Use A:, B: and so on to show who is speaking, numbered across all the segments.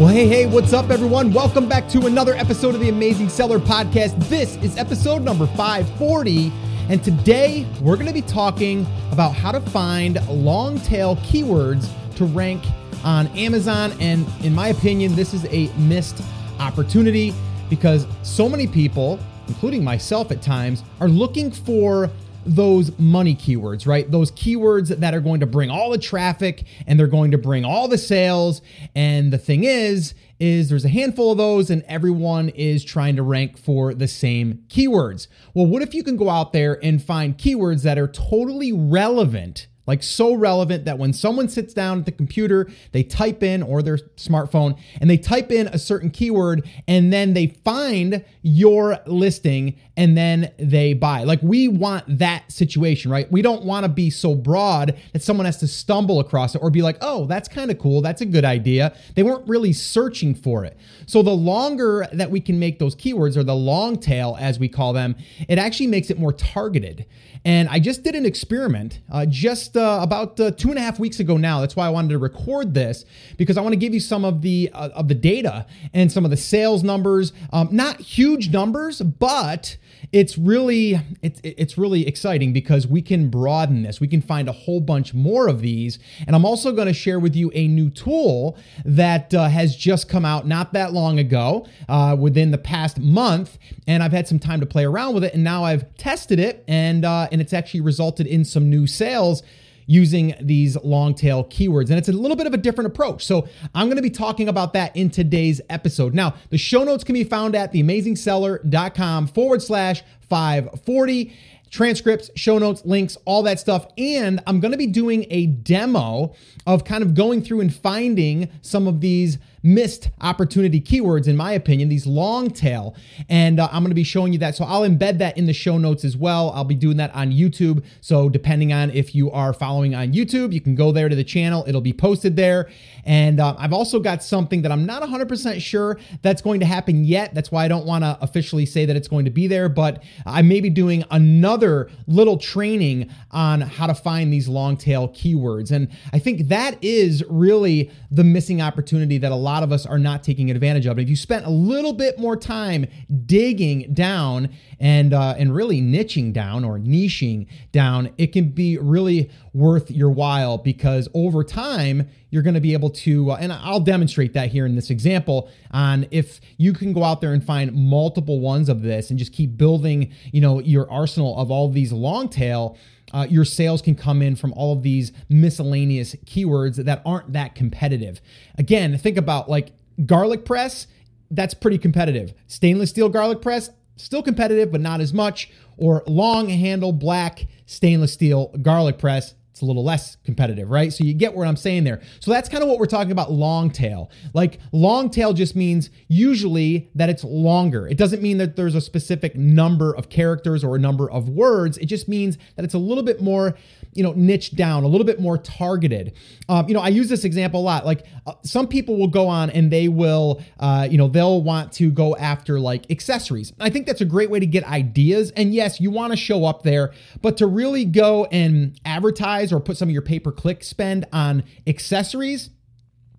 A: Well, hey, hey, what's up, everyone? Welcome back to another episode of the Amazing Seller Podcast. This is episode number 540. And today we're going to be talking about how to find long tail keywords to rank on Amazon. And in my opinion, this is a missed opportunity because so many people, including myself at times, are looking for those money keywords, right? Those keywords that are going to bring all the traffic and they're going to bring all the sales. And the thing is, is there's a handful of those and everyone is trying to rank for the same keywords. Well, what if you can go out there and find keywords that are totally relevant like so relevant that when someone sits down at the computer, they type in or their smartphone and they type in a certain keyword and then they find your listing and then they buy. Like we want that situation, right? We don't want to be so broad that someone has to stumble across it or be like, oh, that's kind of cool. That's a good idea. They weren't really searching for it. So the longer that we can make those keywords or the long tail, as we call them, it actually makes it more targeted. And I just did an experiment uh, just uh, about uh, two and a half weeks ago now. That's why I wanted to record this because I want to give you some of the uh, of the data and some of the sales numbers. Um, not huge numbers, but it's really it's it's really exciting because we can broaden this. We can find a whole bunch more of these, and I'm also going to share with you a new tool that uh, has just come out not that long ago, uh, within the past month, and I've had some time to play around with it, and now I've tested it, and uh, and it's actually resulted in some new sales using these long tail keywords. And it's a little bit of a different approach. So I'm going to be talking about that in today's episode. Now, the show notes can be found at theamazingseller.com forward slash 540 transcripts, show notes, links, all that stuff. And I'm going to be doing a demo of kind of going through and finding some of these missed opportunity keywords, in my opinion, these long tail. And uh, I'm going to be showing you that. So I'll embed that in the show notes as well. I'll be doing that on YouTube. So depending on if you are following on YouTube, you can go there to the channel, it'll be posted there. And uh, I've also got something that I'm not 100% sure that's going to happen yet. That's why I don't want to officially say that it's going to be there, but I may be doing another little training on how to find these long tail keywords. And I think that is really the missing opportunity that a lot of us are not taking advantage of. If you spent a little bit more time digging down and uh, and really niching down or niching down, it can be really worth your while because over time you're going to be able to uh, and I'll demonstrate that here in this example on if you can go out there and find multiple ones of this and just keep building, you know, your arsenal of all these long tail uh, your sales can come in from all of these miscellaneous keywords that aren't that competitive. Again, think about like garlic press, that's pretty competitive. Stainless steel garlic press, still competitive, but not as much. Or long handle black stainless steel garlic press, it's a little less competitive, right? So you get what I'm saying there. So that's kind of what we're talking about long tail. Like long tail just means usually that it's longer. It doesn't mean that there's a specific number of characters or a number of words. It just means that it's a little bit more you know, niche down, a little bit more targeted. Um, you know, I use this example a lot. Like uh, some people will go on and they will, uh, you know, they'll want to go after like accessories. I think that's a great way to get ideas. And yes, you want to show up there, but to really go and advertise or put some of your pay per click spend on accessories,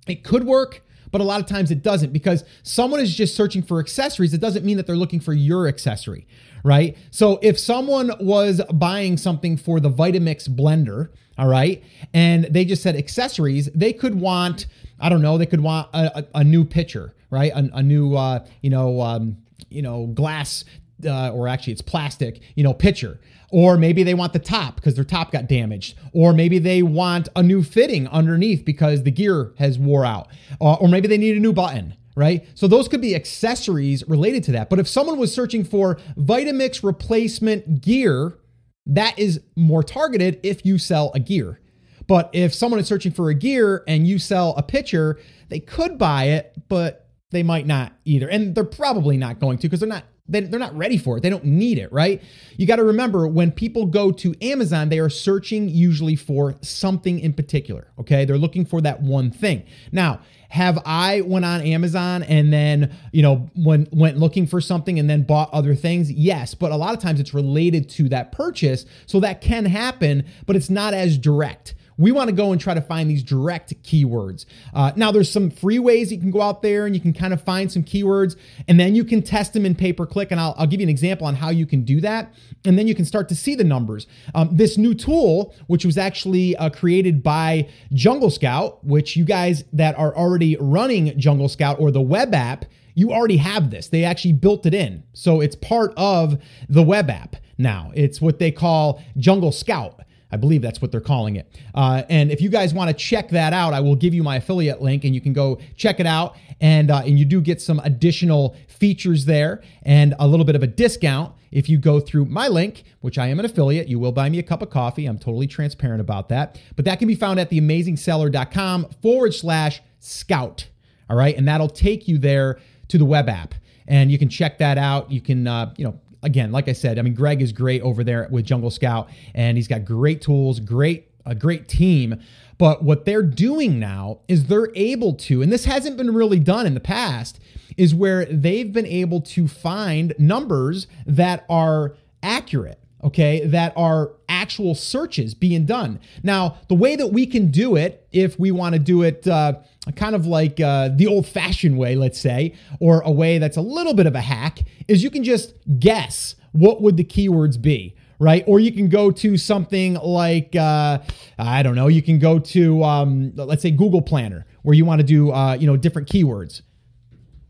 A: it could work but a lot of times it doesn't because someone is just searching for accessories. It doesn't mean that they're looking for your accessory, right? So if someone was buying something for the Vitamix blender, all right, and they just said accessories, they could want, I don't know, they could want a, a, a new pitcher, right? A, a new, uh, you know, um, you know, glass uh, or actually it's plastic, you know, pitcher. Or maybe they want the top because their top got damaged. Or maybe they want a new fitting underneath because the gear has wore out. Uh, or maybe they need a new button right? So those could be accessories related to that. But if someone was searching for Vitamix replacement gear, that is more targeted if you sell a gear. But if someone is searching for a gear and you sell a pitcher, they could buy it, but they might not either. And they're probably not going to because they're not they're not ready for it. They don't need it, right? You got to remember when people go to Amazon, they are searching usually for something in particular, okay? They're looking for that one thing. Now, have I went on Amazon and then, you know, went went looking for something and then bought other things? Yes, but a lot of times it's related to that purchase, so that can happen, but it's not as direct we want to go and try to find these direct keywords. Uh, now, there's some free ways you can go out there and you can kind of find some keywords, and then you can test them in pay per click. And I'll, I'll, give you an example on how you can do that, and then you can start to see the numbers. Um, this new tool, which was actually uh, created by Jungle Scout, which you guys that are already running Jungle Scout or the web app you already have this. They actually built it in. So it's part of the web app now. It's what they call Jungle Scout. I believe that's what they're calling it. Uh, and if you guys want to check that out, I will give you my affiliate link and you can go check it out. And, uh, and you do get some additional features there and a little bit of a discount if you go through my link, which I am an affiliate. You will buy me a cup of coffee. I'm totally transparent about that. But that can be found at theamazingseller.com forward slash scout. All right. And that'll take you there to the web app. And you can check that out. You can, uh, you know, again, like I said, I mean, Greg is great over there with Jungle Scout, and he's got great tools, great a great team. But what they're doing now is they're able to, and this hasn't been really done in the past, is where they've been able to find numbers that are accurate okay, that are actual searches being done. Now, the way that we can do it, if we want to do it uh, kind of like uh, the old fashioned way, let's say, or a way that's a little bit of a hack, is you can just guess what would the keywords be right? Or you can go to something like, uh, I don't know, you can go to, um, let's say, Google Planner, where you want to do, uh, you know, different keywords.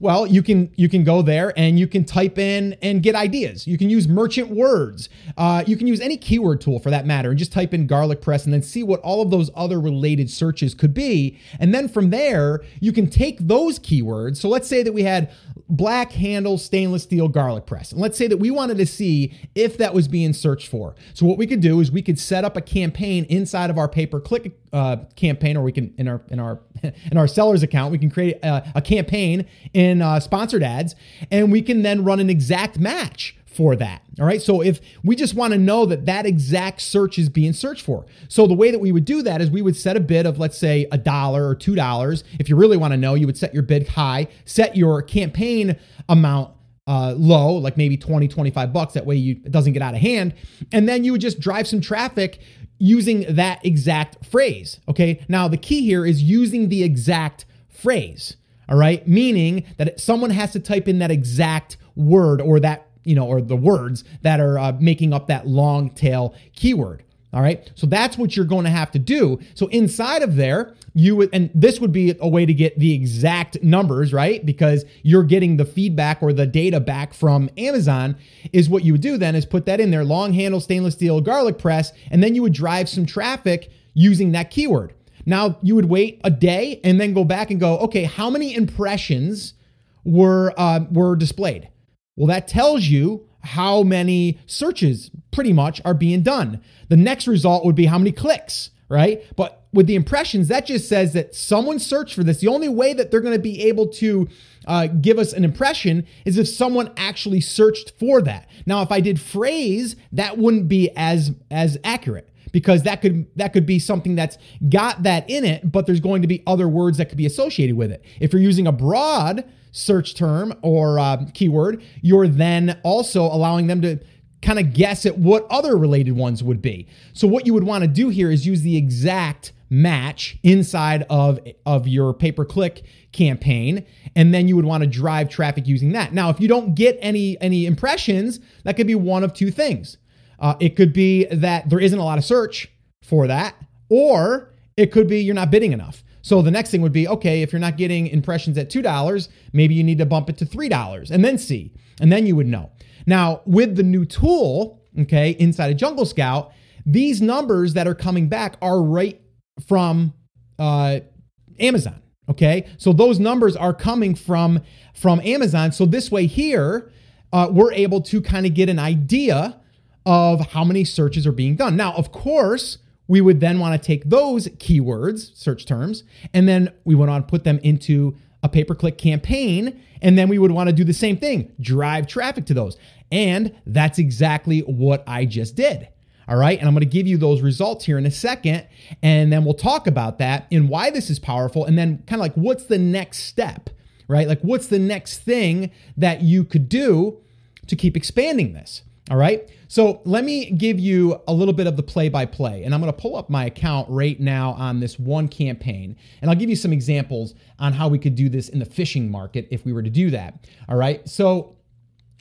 A: Well, you can you can go there and you can type in and get ideas. You can use MerchantWords. Uh, you can use any keyword tool for that matter, and just type in garlic press and then see what all of those other related searches could be. And then from there, you can take those keywords. So let's say that we had black handle stainless steel garlic press, and let's say that we wanted to see if that was being searched for. So what we could do is we could set up a campaign inside of our pay per click uh, campaign, or we can in our in our in our sellers account we can create a, a campaign in uh, sponsored ads, and we can then run an exact match for that. All right. So if we just want to know that that exact search is being searched for. So the way that we would do that is we would set a bid of, let's say, a dollar or two dollars. If you really want to know, you would set your bid high, set your campaign amount uh, low, like maybe 20, 25 bucks. That way you, it doesn't get out of hand. And then you would just drive some traffic using that exact phrase. Okay. Now, the key here is using the exact phrase. All right. Meaning that someone has to type in that exact word or that, you know, or the words that are uh, making up that long tail keyword. All right. So that's what you're going to have to do. So inside of there, you would, and this would be a way to get the exact numbers, right? Because you're getting the feedback or the data back from Amazon, is what you would do then is put that in there long handle stainless steel garlic press, and then you would drive some traffic using that keyword. Now you would wait a day and then go back and go, okay, how many impressions were uh, were displayed? Well, that tells you how many searches pretty much are being done. The next result would be how many clicks, right? But with the impressions, that just says that someone searched for this. The only way that they're going to be able to uh, give us an impression is if someone actually searched for that. Now, if I did phrase, that wouldn't be as as accurate because that could that could be something that's got that in it, but there's going to be other words that could be associated with it. If you're using a broad search term or uh, keyword, you're then also allowing them to kind of guess at what other related ones would be. So what you would want to do here is use the exact match inside of, of your pay-per-click campaign and then you would want to drive traffic using that. Now if you don't get any any impressions that could be one of two things. Uh, it could be that there isn't a lot of search for that or it could be you're not bidding enough so the next thing would be okay, if you're not getting impressions at $2, maybe you need to bump it to $3 and then see. And then you would know. Now, with the new tool, okay, inside of Jungle Scout, these numbers that are coming back are right from uh, Amazon. Okay, so those numbers are coming from from Amazon. So this way here, uh, we're able to kind of get an idea of how many searches are being done. Now, of course, we would then want to take those keywords, search terms, and then we would want to put them into a pay per click campaign. And then we would want to do the same thing, drive traffic to those. And that's exactly what I just did. All right. And I'm going to give you those results here in a second. And then we'll talk about that and why this is powerful. And then kind of like what's the next step, right? Like what's the next thing that you could do to keep expanding this? All right. So let me give you a little bit of the play by play. And I'm going to pull up my account right now on this one campaign. And I'll give you some examples on how we could do this in the fishing market if we were to do that. All right. So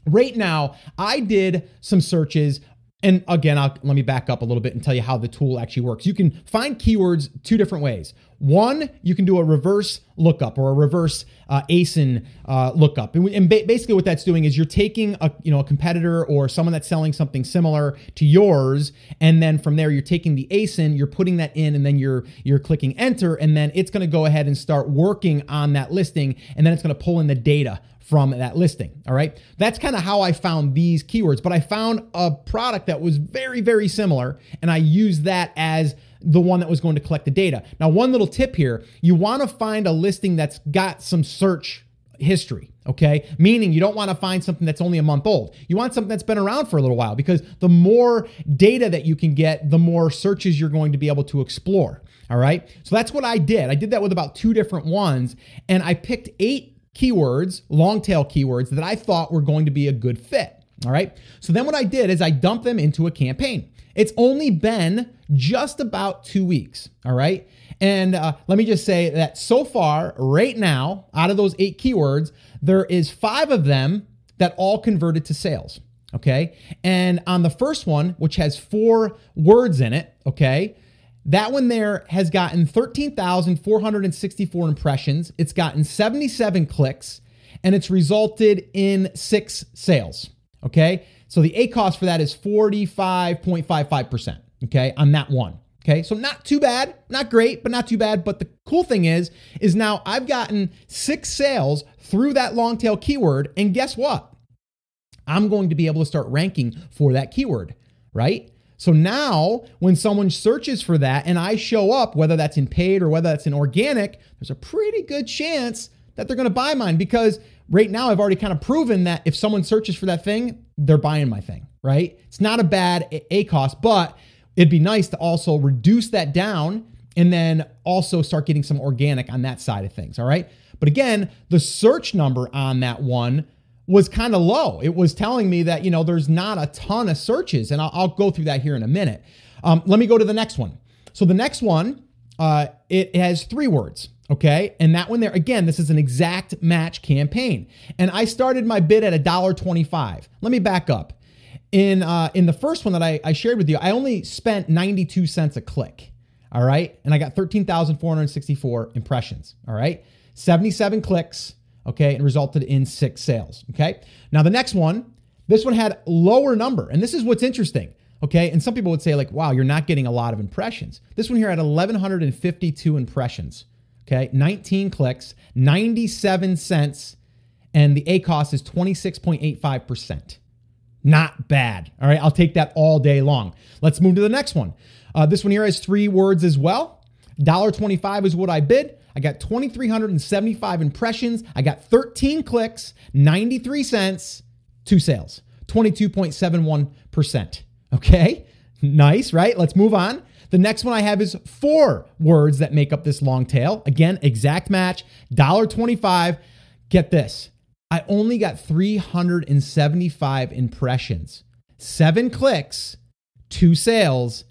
A: right now, I did some searches and again, I'll, let me back up a little bit and tell you how the tool actually works. You can find keywords two different ways. One, you can do a reverse lookup or a reverse uh, ASIN uh, lookup, and, and ba- basically what that's doing is you're taking a you know a competitor or someone that's selling something similar to yours, and then from there you're taking the ASIN, you're putting that in, and then you're you're clicking enter, and then it's going to go ahead and start working on that listing, and then it's going to pull in the data from that listing. All right. That's kind of how I found these keywords, but I found a product that was very, very similar, and I used that as the one that was going to collect the data. Now, one little tip here you want to find a listing that's got some search history, okay? Meaning you don't want to find something that's only a month old. You want something that's been around for a little while because the more data that you can get, the more searches you're going to be able to explore. All right. So that's what I did. I did that with about two different ones, and I picked eight keywords, long tail keywords that I thought were going to be a good fit. All right. So then what I did is I dumped them into a campaign. It's only been just about two weeks. All right. And uh, let me just say that so far, right now, out of those eight keywords, there is five of them that all converted to sales. Okay. And on the first one, which has four words in it, okay, that one there has gotten 13,464 impressions. It's gotten 77 clicks and it's resulted in six sales. Okay. So the ACoS for that is 45.55%. Okay. On that one. Okay. So not too bad. Not great, but not too bad. But the cool thing is, is now I've gotten six sales through that long tail keyword. And guess what? I'm going to be able to start ranking for that keyword, right? So now when someone searches for that and I show up, whether that's in paid or whether that's in organic, there's a pretty good chance that they're going to buy mine because right now I've already kind of proven that if someone searches for that thing, they're buying my thing, right? It's not a bad ACoS, but it'd be nice to also reduce that down and then also start getting some organic on that side of things, all right? But again, the search number on that one was kind of low. It was telling me that, you know, there's not a ton of searches. And I'll, I'll go through that here in a minute. Um, let me go to the next one. So the next one, uh, it has three words. Okay. And that one there, again, this is an exact match campaign. And I started my bid at $1.25. Let me back up. In uh, in the first one that I, I shared with you, I only spent 92 cents a click. All right. And I got 13,464 impressions. All right. 77 clicks okay, and resulted in six sales, okay? Now, the next one, this one had lower number, and this is what's interesting, okay? And some people would say, like, wow, you're not getting a lot of impressions. This one here had 1,152 impressions, okay? 19 clicks, 97 cents, and the ACoS is 26.85%. Not bad, all right? I'll take that all day long. Let's move to the next one. Uh, this one here has three words as well. $1.25 is what I bid. I got 2,375 impressions. I got 13 clicks, 93 cents, two sales, 22.71%. Okay, nice, right? Let's move on. The next one I have is four words that make up this long tail. Again, exact match, $1.25. Get this. I only got 375 impressions, seven clicks, two sales,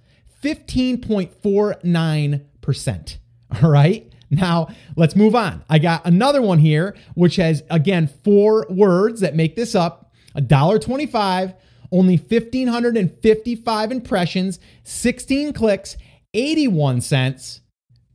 A: 15.49%. All right. Now, let's move on. I got another one here, which has, again, four words that make this up $1.25, only 1,555 impressions, 16 clicks, 81 cents,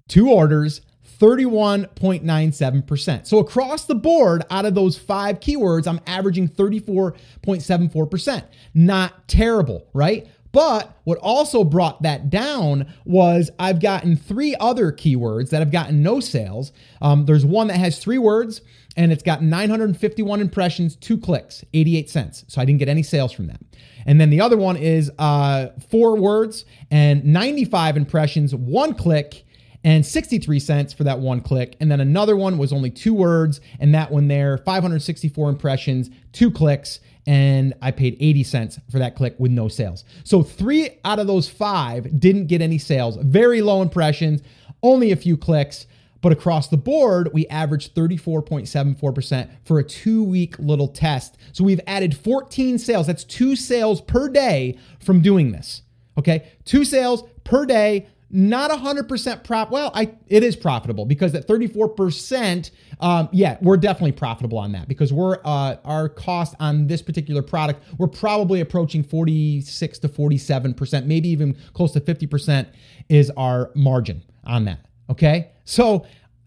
A: two orders, 31.97%. So across the board, out of those five keywords, I'm averaging 34.74%. Not terrible, right? But what also brought that down was I've gotten three other keywords that have gotten no sales. Um, there's one that has three words and it's got 951 impressions, two clicks, 88 cents. So I didn't get any sales from that. And then the other one is uh, four words and 95 impressions, one click, and 63 cents for that one click. And then another one was only two words, and that one there, 564 impressions, two clicks, and I paid 80 cents for that click with no sales. So three out of those five didn't get any sales. Very low impressions, only a few clicks. But across the board, we averaged 34.74% for a two week little test. So we've added 14 sales. That's two sales per day from doing this. Okay. Two sales per day not 100% prop well i it is profitable because at 34% um, yeah we're definitely profitable on that because we're uh, our cost on this particular product we're probably approaching 46 to 47% maybe even close to 50% is our margin on that okay so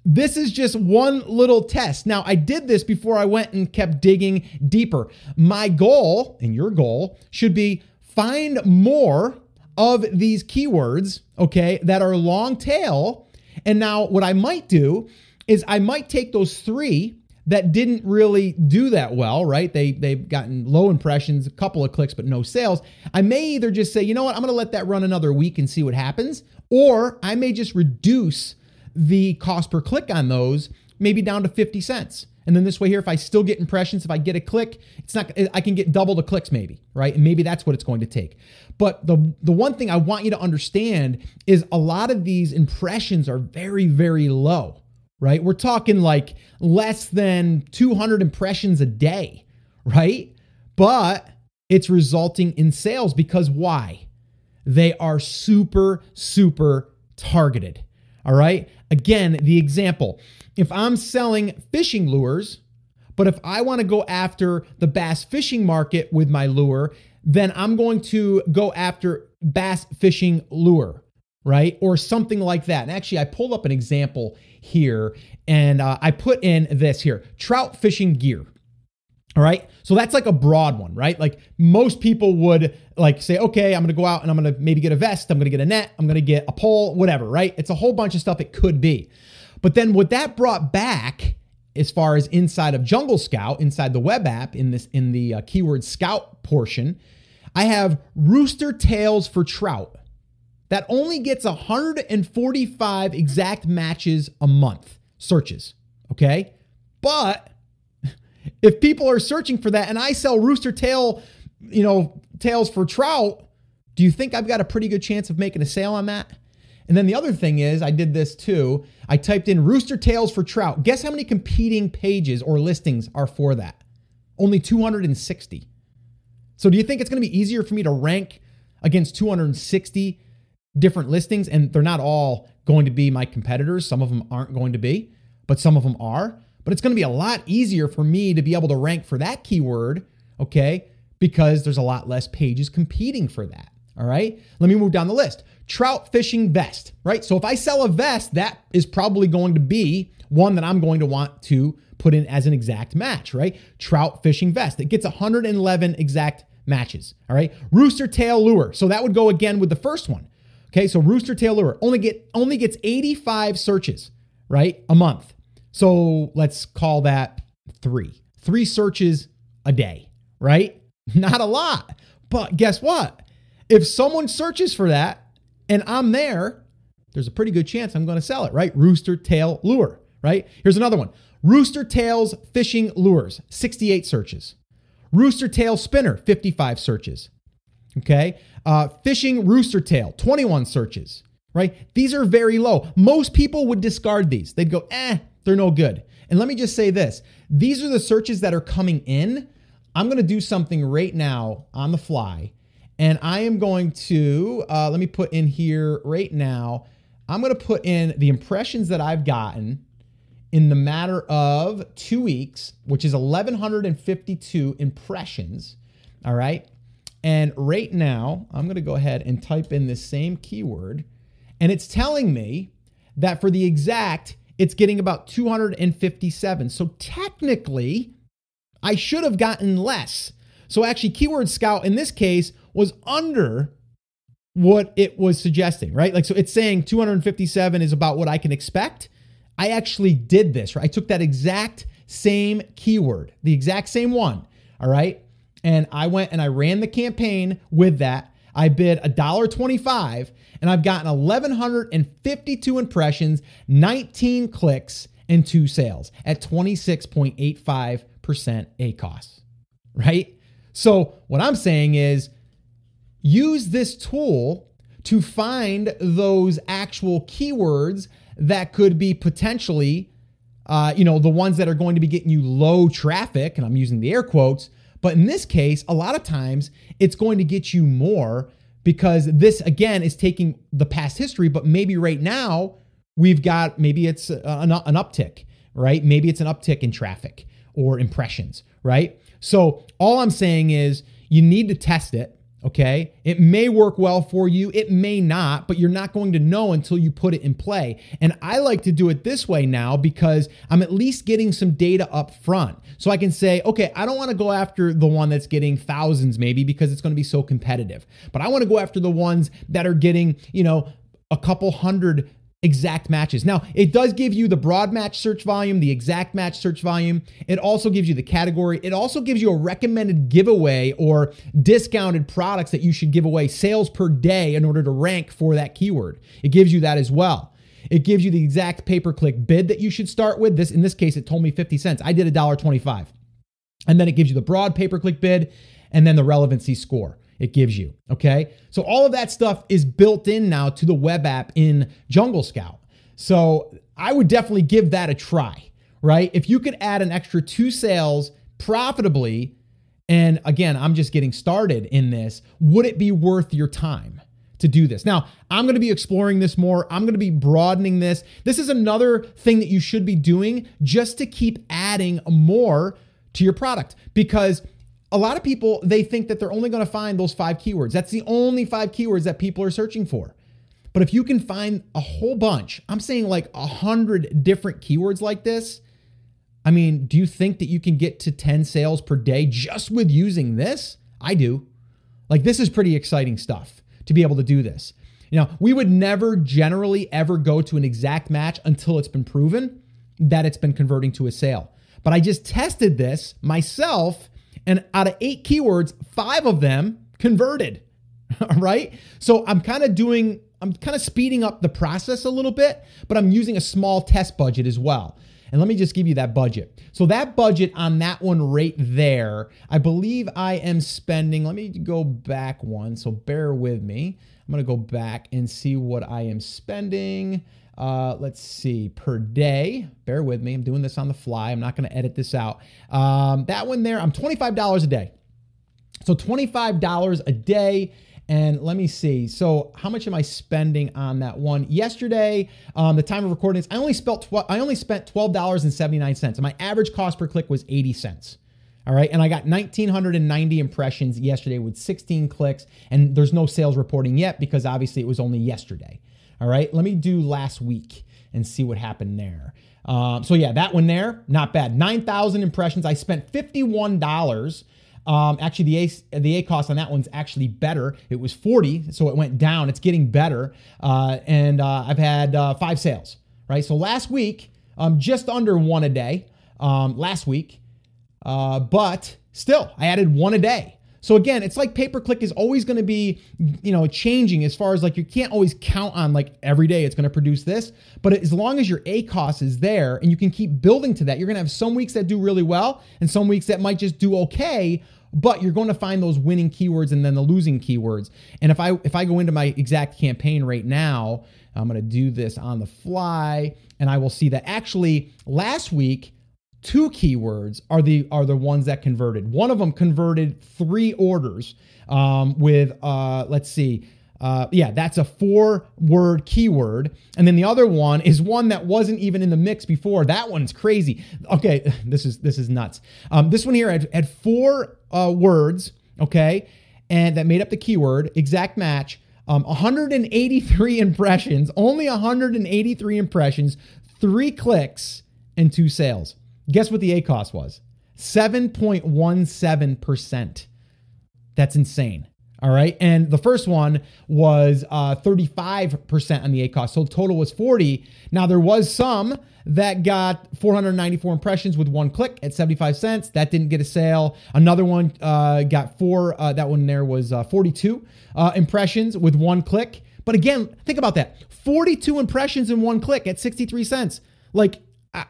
A: this is just one little test. Now, I did this before I went and kept digging deeper. My goal, and your goal, should be find more of these keywords, okay, that are long tail. And now what I might do is I might take those three that didn't really do that well, right? They they've gotten low impressions, a couple of clicks, but no sales. I may either just say, you know what, I'm gonna let that run another week and see what happens, or I may just reduce the cost per click on those, maybe down to 50 cents. And then this way here, if I still get impressions, if I get a click, it's not, I can get double the clicks maybe, right? And maybe that's what it's going to take. But the, the one thing I want you to understand is a lot of these impressions are very, very low, right? We're talking like less than 200 impressions a day, right? But it's resulting in sales because why? They are super, super targeted. All right. Again, the example if I'm selling fishing lures, but if I want to go after the bass fishing market with my lure, then I'm going to go after bass fishing lure, right? Or something like that. And actually, I pulled up an example here and uh, I put in this here trout fishing gear. All right. So that's like a broad one, right? Like most people would like say, okay, I'm going to go out and I'm going to maybe get a vest. I'm going to get a net. I'm going to get a pole, whatever, right? It's a whole bunch of stuff it could be. But then what that brought back as far as inside of Jungle Scout, inside the web app in this in the uh, keyword scout portion, I have rooster tails for trout. That only gets 145 exact matches a month searches, okay? But if people are searching for that and I sell rooster tail, you know, tails for trout, do you think I've got a pretty good chance of making a sale on that? And then the other thing is, I did this too. I typed in rooster tails for trout. Guess how many competing pages or listings are for that? Only 260. So do you think it's going to be easier for me to rank against 260 different listings? And they're not all going to be my competitors. Some of them aren't going to be, but some of them are. But it's going to be a lot easier for me to be able to rank for that keyword, okay? Because there's a lot less pages competing for that. All right. Let me move down the list trout fishing vest, right? So if I sell a vest, that is probably going to be one that I'm going to want to put in as an exact match, right? Trout fishing vest. It gets 111 exact matches, all right? Rooster tail lure. So that would go again with the first one. Okay, so rooster tail lure only get only gets 85 searches, right? A month. So let's call that 3. 3 searches a day, right? Not a lot. But guess what? If someone searches for that and I'm there, there's a pretty good chance I'm going to sell it, right? Rooster tail lure, right? Here's another one Rooster tails fishing lures, 68 searches. Rooster tail spinner, 55 searches. Okay. Uh, fishing rooster tail, 21 searches, right? These are very low. Most people would discard these. They'd go, eh, they're no good. And let me just say this these are the searches that are coming in. I'm going to do something right now on the fly and I am going to, uh, let me put in here right now, I'm going to put in the impressions that I've gotten in the matter of two weeks, which is 1,152 impressions. All right. And right now, I'm going to go ahead and type in this same keyword. And it's telling me that for the exact, it's getting about 257. So technically, I should have gotten less. So actually, Keyword Scout in this case was under what it was suggesting, right? Like, so it's saying 257 is about what I can expect. I actually did this, right? I took that exact same keyword, the exact same one, all right? And I went and I ran the campaign with that. I bid $1.25 and I've gotten 1,152 impressions, 19 clicks, and two sales at 26.85% ACOS, right? So, what I'm saying is use this tool to find those actual keywords that could be potentially, uh, you know, the ones that are going to be getting you low traffic, and I'm using the air quotes. But in this case, a lot of times it's going to get you more because this, again, is taking the past history, but maybe right now we've got, maybe it's an, an uptick, right? Maybe it's an uptick in traffic or impressions, right? So all I'm saying is you need to test it. Okay. It may work well for you. It may not, but you're not going to know until you put it in play. And I like to do it this way now because I'm at least getting some data up front. So I can say, okay, I don't want to go after the one that's getting thousands maybe because it's going to be so competitive, but I want to go after the ones that are getting, you know, a couple hundred exact matches. Now, it does give you the broad match search volume, the exact match search volume. It also gives you the category. It also gives you a recommended giveaway or discounted products that you should give away sales per day in order to rank for that keyword. It gives you that as well. It gives you the exact pay-per-click bid that you should start with. This in this case it told me 50 cents. I did $1.25. And then it gives you the broad pay-per-click bid and then the relevancy score it gives you. Okay. So all of that stuff is built in now to the web app in Jungle Scout. So I would definitely give that a try, right? If you could add an extra two sales profitably, and again, I'm just getting started in this, would it be worth your time? to do this. Now, I'm going to be exploring this more. I'm going to be broadening this. This is another thing that you should be doing just to keep adding more to your product because a lot of people they think that they're only going to find those five keywords. That's the only five keywords that people are searching for. But if you can find a whole bunch, I'm saying like a hundred different keywords like this, I mean, do you think that you can get to 10 sales per day just with using this? I do. Like this is pretty exciting stuff to be able to do this. You know, we would never generally ever go to an exact match until it's been proven that it's been converting to a sale. But I just tested this myself and out of eight keywords, five of them converted. right? So I'm kind of doing, I'm kind of speeding up the process a little bit, but I'm using a small test budget as well. And let me just give you that budget. So that budget on that one right there, I believe I am spending, let me go back one. So bear with me. I'm going to go back and see what I am spending. Uh, let's see, per day. Bear with me. I'm doing this on the fly. I'm not going to edit this out. Um, that one there, I'm $25 a day. So $25 a day. And let me see. So, how much am I spending on that one? Yesterday, um, the time of recording I only spent tw- I only spent twelve dollars and seventy nine cents. And my average cost per click was eighty cents. All right, and I got 1,990 impressions yesterday with 16 clicks, and there's no sales reporting yet because obviously it was only yesterday. All right, let me do last week and see what happened there. Um, so yeah, that one there, not bad. Nine thousand impressions. I spent fifty-one dollars. Um, actually, the A the ACoS on that one's actually better. It was forty, so it went down. It's getting better, uh, and uh, I've had uh, five sales. Right. So last week, um, just under one a day. Um, last week, uh, but still, I added one a day. So again, it's like pay per click is always going to be, you know, changing as far as like you can't always count on like every day it's going to produce this. But as long as your ACoS is there and you can keep building to that, you're going to have some weeks that do really well and some weeks that might just do okay. But you're going to find those winning keywords and then the losing keywords. And if I if I go into my exact campaign right now, I'm going to do this on the fly, and I will see that actually last week two keywords are the are the ones that converted. One of them converted three orders um, with uh, let's see. Uh, yeah, that's a four word keyword. And then the other one is one that wasn't even in the mix before. That one's crazy. Okay, this is this is nuts. Um, this one here had, had four uh, words, okay, and that made up the keyword, exact match. Um, 183 impressions, only 183 impressions, three clicks, and two sales. Guess what the ACoS was? 7.17%. That's insane. All right. And the first one was uh, 35% on the ACoS. So total was 40. Now there was some that got 494 impressions with one click at 75 cents. That didn't get a sale. Another one uh, got four. Uh, that one there was uh, 42 uh, impressions with one click. But again, think about that 42 impressions in one click at 63 cents. Like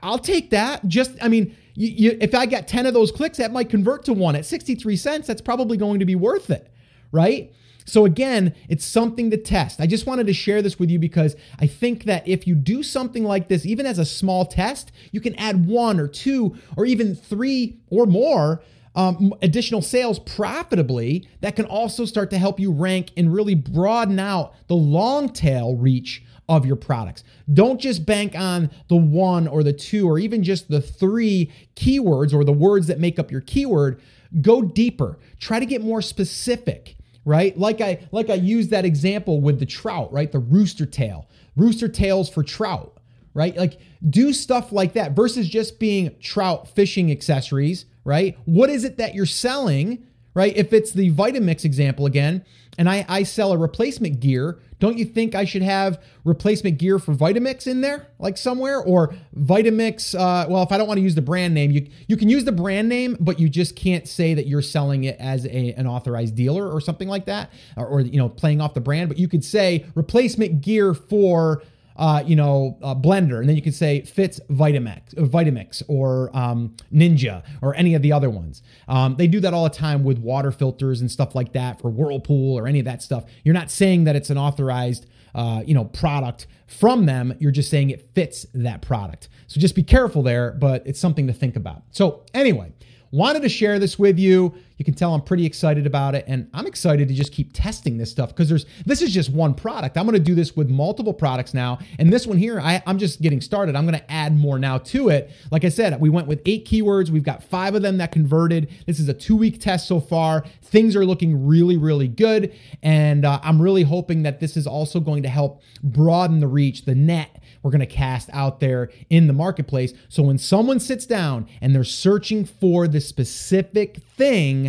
A: I'll take that. Just, I mean, you, you, if I got 10 of those clicks, that might convert to one at 63 cents. That's probably going to be worth it, right? So, again, it's something to test. I just wanted to share this with you because I think that if you do something like this, even as a small test, you can add one or two or even three or more um, additional sales profitably that can also start to help you rank and really broaden out the long tail reach of your products. Don't just bank on the one or the two or even just the three keywords or the words that make up your keyword. Go deeper. Try to get more specific right? Like I like I used that example with the trout, right? The rooster tail. Rooster tails for trout, right? Like do stuff like that versus just being trout fishing accessories, right? What is it that you're selling, right? If it's the Vitamix example again, and I, I sell a replacement gear, don't you think I should have replacement gear for Vitamix in there, like somewhere? Or Vitamix, uh, well, if I don't want to use the brand name, you, you can use the brand name, but you just can't say that you're selling it as a, an authorized dealer or something like that, or, or, you know, playing off the brand. But you could say replacement gear for uh, you know, blender, and then you can say fits Vitamix, Vitamix or um, Ninja or any of the other ones. Um, they do that all the time with water filters and stuff like that for Whirlpool or any of that stuff. You're not saying that it's an authorized, uh, you know, product from them. You're just saying it fits that product. So just be careful there, but it's something to think about. So anyway, wanted to share this with you. You can tell I'm pretty excited about it and I'm excited to just keep testing this stuff because there's this is just one product. I'm going to do this with multiple products now. And this one here, I, I'm just getting started. I'm going to add more now to it. Like I said, we went with eight keywords. We've got five of them that converted. This is a two week test so far. Things are looking really, really good. And uh, I'm really hoping that this is also going to help broaden the reach, the net we're going to cast out there in the marketplace. So when someone sits down and they're searching for the specific thing,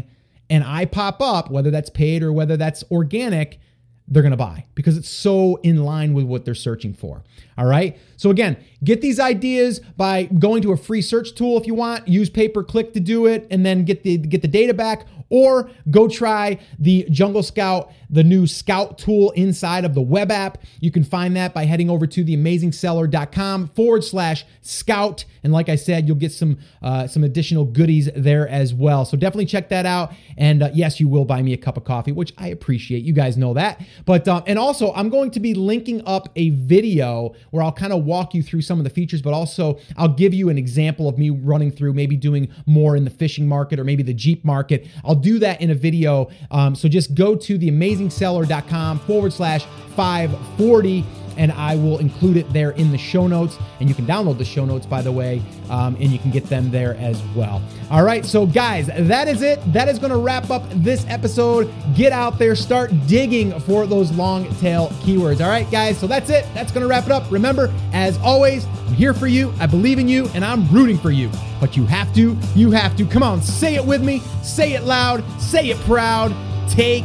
A: and I pop up, whether that's paid or whether that's organic, they're going to buy because it's so in line with what they're searching for. All right. So, again, get these ideas by going to a free search tool if you want. Use pay per click to do it and then get the, get the data back or go try the Jungle Scout, the new Scout tool inside of the web app. You can find that by heading over to theamazingseller.com forward slash scout. And like I said, you'll get some uh, some additional goodies there as well. So definitely check that out. And uh, yes, you will buy me a cup of coffee, which I appreciate. You guys know that. But uh, and also, I'm going to be linking up a video where I'll kind of walk you through some of the features, but also I'll give you an example of me running through maybe doing more in the fishing market or maybe the Jeep market. I'll do that in a video. Um, so just go to theamazingseller.com forward slash 540 and I will include it there in the show notes. And you can download the show notes, by the way, um, and you can get them there as well. All right, so guys, that is it. That is going to wrap up this episode. Get out there, start digging for those long tail keywords. All right, guys, so that's it. That's going to wrap it up. Remember, as always, I'm here for you. I believe in you, and I'm rooting for you. But you have to, you have to. Come on, say it with me. Say it loud. Say it proud. Take